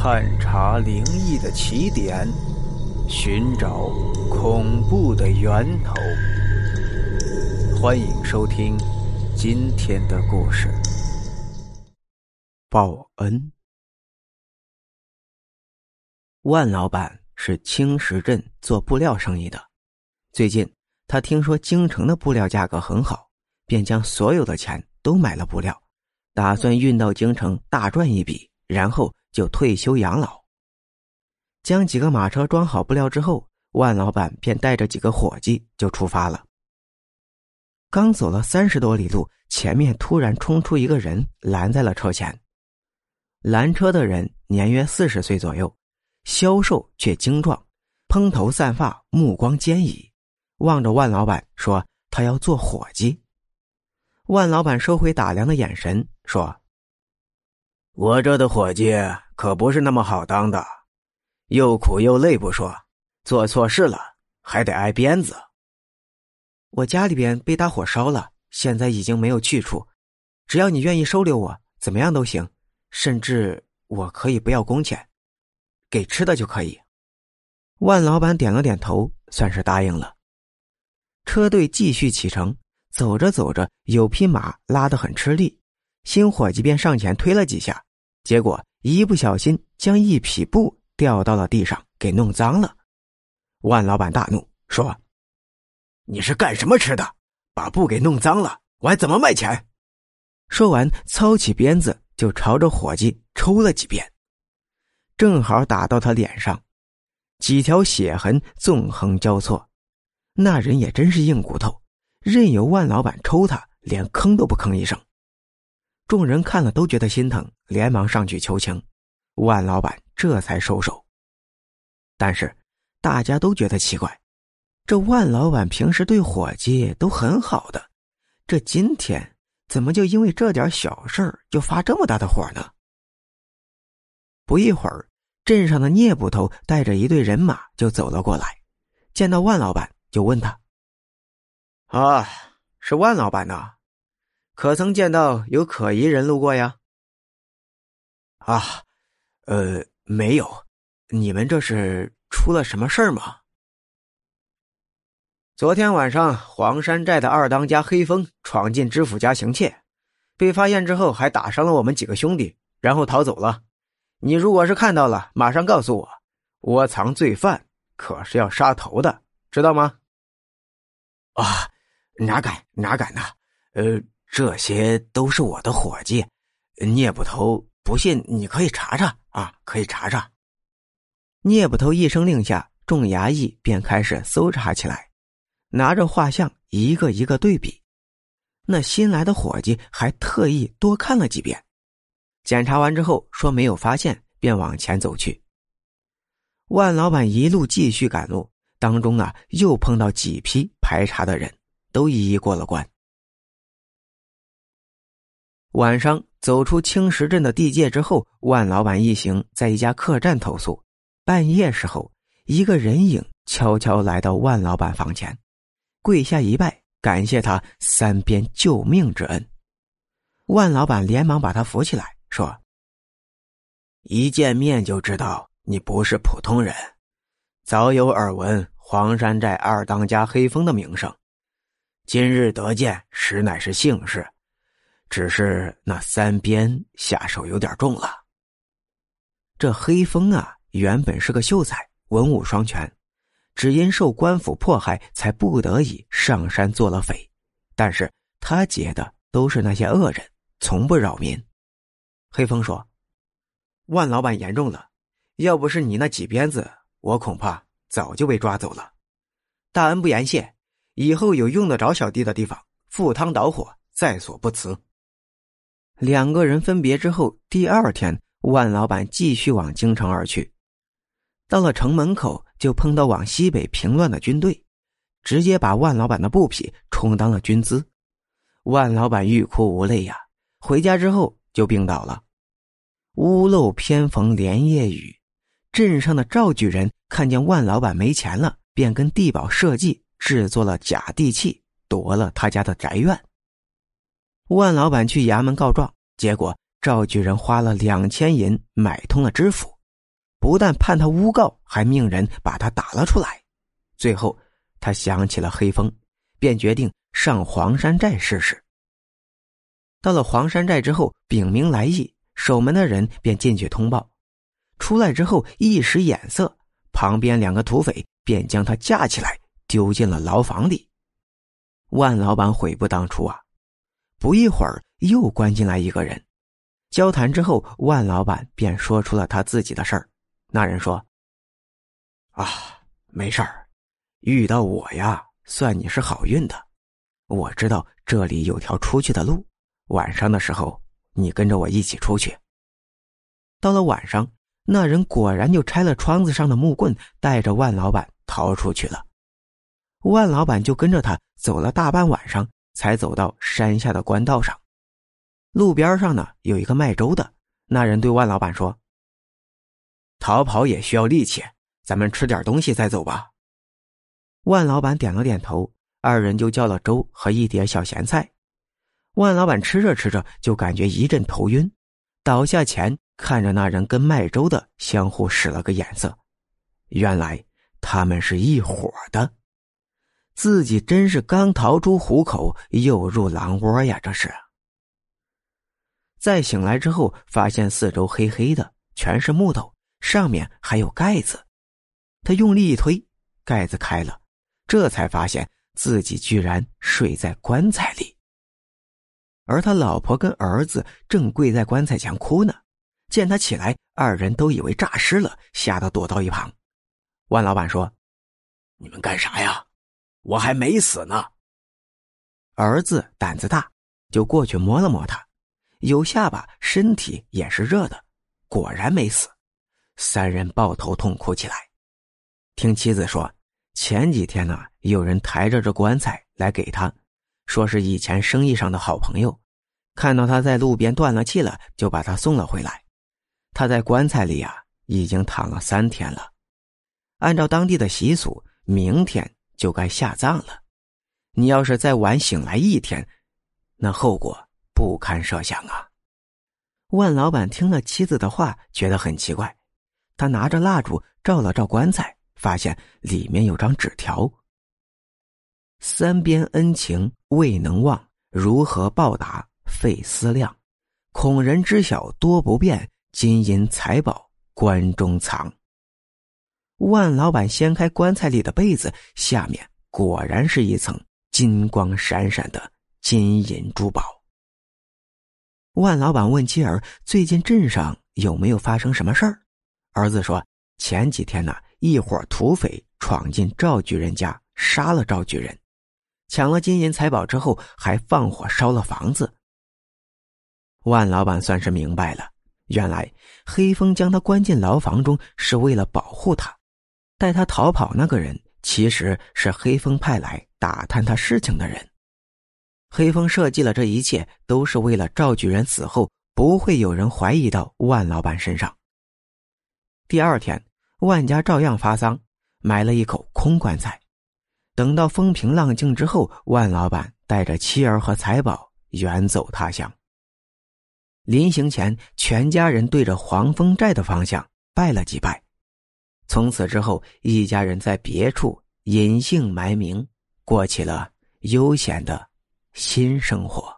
探查灵异的起点，寻找恐怖的源头。欢迎收听今天的故事。报恩。万老板是青石镇做布料生意的，最近他听说京城的布料价格很好，便将所有的钱都买了布料，打算运到京城大赚一笔，然后。就退休养老。将几个马车装好布料之后，万老板便带着几个伙计就出发了。刚走了三十多里路，前面突然冲出一个人，拦在了车前。拦车的人年约四十岁左右，消瘦却精壮，蓬头散发，目光坚毅，望着万老板说：“他要做伙计。”万老板收回打量的眼神，说。我这的伙计可不是那么好当的，又苦又累不说，做错事了还得挨鞭子。我家里边被大火烧了，现在已经没有去处，只要你愿意收留我，怎么样都行，甚至我可以不要工钱，给吃的就可以。万老板点了点头，算是答应了。车队继续启程，走着走着，有匹马拉得很吃力，新伙计便上前推了几下。结果一不小心将一匹布掉到了地上，给弄脏了。万老板大怒，说：“你是干什么吃的？把布给弄脏了，我还怎么卖钱？”说完，操起鞭子就朝着伙计抽了几鞭，正好打到他脸上，几条血痕纵横交错。那人也真是硬骨头，任由万老板抽他，连吭都不吭一声。众人看了都觉得心疼，连忙上去求情，万老板这才收手。但是大家都觉得奇怪，这万老板平时对伙计都很好的，这今天怎么就因为这点小事就发这么大的火呢？不一会儿，镇上的聂捕头带着一队人马就走了过来，见到万老板就问他：“啊，是万老板呐？”可曾见到有可疑人路过呀？啊，呃，没有。你们这是出了什么事儿吗？昨天晚上，黄山寨的二当家黑风闯进知府家行窃，被发现之后还打伤了我们几个兄弟，然后逃走了。你如果是看到了，马上告诉我。窝藏罪犯可是要杀头的，知道吗？啊，哪敢哪敢呐！呃。这些都是我的伙计，聂捕头，不信你可以查查啊，可以查查。聂捕头一声令下，众衙役便开始搜查起来，拿着画像一个一个对比。那新来的伙计还特意多看了几遍，检查完之后说没有发现，便往前走去。万老板一路继续赶路，当中啊又碰到几批排查的人，都一一过了关。晚上走出青石镇的地界之后，万老板一行在一家客栈投宿。半夜时候，一个人影悄悄来到万老板房前，跪下一拜，感谢他三鞭救命之恩。万老板连忙把他扶起来，说：“一见面就知道你不是普通人，早有耳闻黄山寨二当家黑风的名声，今日得见，实乃是幸事。”只是那三鞭下手有点重了。这黑风啊，原本是个秀才，文武双全，只因受官府迫害，才不得已上山做了匪。但是他劫的都是那些恶人，从不扰民。黑风说：“万老板言重了，要不是你那几鞭子，我恐怕早就被抓走了。大恩不言谢，以后有用得着小弟的地方，赴汤蹈火，在所不辞。”两个人分别之后，第二天，万老板继续往京城而去。到了城门口，就碰到往西北平乱的军队，直接把万老板的布匹充当了军资。万老板欲哭无泪呀！回家之后就病倒了。屋漏偏逢连夜雨，镇上的赵举人看见万老板没钱了，便跟地保设计制作了假地契，夺了他家的宅院。万老板去衙门告状，结果赵举人花了两千银买通了知府，不但判他诬告，还命人把他打了出来。最后，他想起了黑风，便决定上黄山寨试试。到了黄山寨之后，禀明来意，守门的人便进去通报。出来之后，一使眼色，旁边两个土匪便将他架起来，丢进了牢房里。万老板悔不当初啊！不一会儿，又关进来一个人。交谈之后，万老板便说出了他自己的事儿。那人说：“啊，没事儿，遇到我呀，算你是好运的。我知道这里有条出去的路，晚上的时候你跟着我一起出去。”到了晚上，那人果然就拆了窗子上的木棍，带着万老板逃出去了。万老板就跟着他走了大半晚上，才走到山下的官道上。路边上呢有一个卖粥的，那人对万老板说：“逃跑也需要力气，咱们吃点东西再走吧。”万老板点了点头，二人就叫了粥和一碟小咸菜。万老板吃着吃着就感觉一阵头晕，倒下前看着那人跟卖粥的相互使了个眼色，原来他们是一伙的。自己真是刚逃出虎口，又入狼窝呀！这是。再醒来之后，发现四周黑黑的，全是木头，上面还有盖子。他用力一推，盖子开了，这才发现自己居然睡在棺材里。而他老婆跟儿子正跪在棺材前哭呢。见他起来，二人都以为诈尸了，吓得躲到一旁。万老板说：“你们干啥呀？”我还没死呢。儿子胆子大，就过去摸了摸他，有下巴，身体也是热的，果然没死。三人抱头痛哭起来。听妻子说，前几天呢，有人抬着这棺材来给他，说是以前生意上的好朋友，看到他在路边断了气了，就把他送了回来。他在棺材里啊，已经躺了三天了。按照当地的习俗，明天。就该下葬了，你要是再晚醒来一天，那后果不堪设想啊！万老板听了妻子的话，觉得很奇怪，他拿着蜡烛照了照棺材，发现里面有张纸条：“三边恩情未能忘，如何报答费思量？恐人知晓多不便，金银财宝棺中藏。”万老板掀开棺材里的被子，下面果然是一层金光闪闪的金银珠宝。万老板问妻儿：“最近镇上有没有发生什么事儿？”儿子说：“前几天呢，一伙土匪闯进赵举人家，杀了赵举人，抢了金银财宝之后，还放火烧了房子。”万老板算是明白了，原来黑风将他关进牢房中是为了保护他。带他逃跑那个人其实是黑风派来打探他事情的人。黑风设计了这一切，都是为了赵举人死后不会有人怀疑到万老板身上。第二天，万家照样发丧，埋了一口空棺材。等到风平浪静之后，万老板带着妻儿和财宝远走他乡。临行前，全家人对着黄风寨的方向拜了几拜。从此之后，一家人在别处隐姓埋名，过起了悠闲的新生活。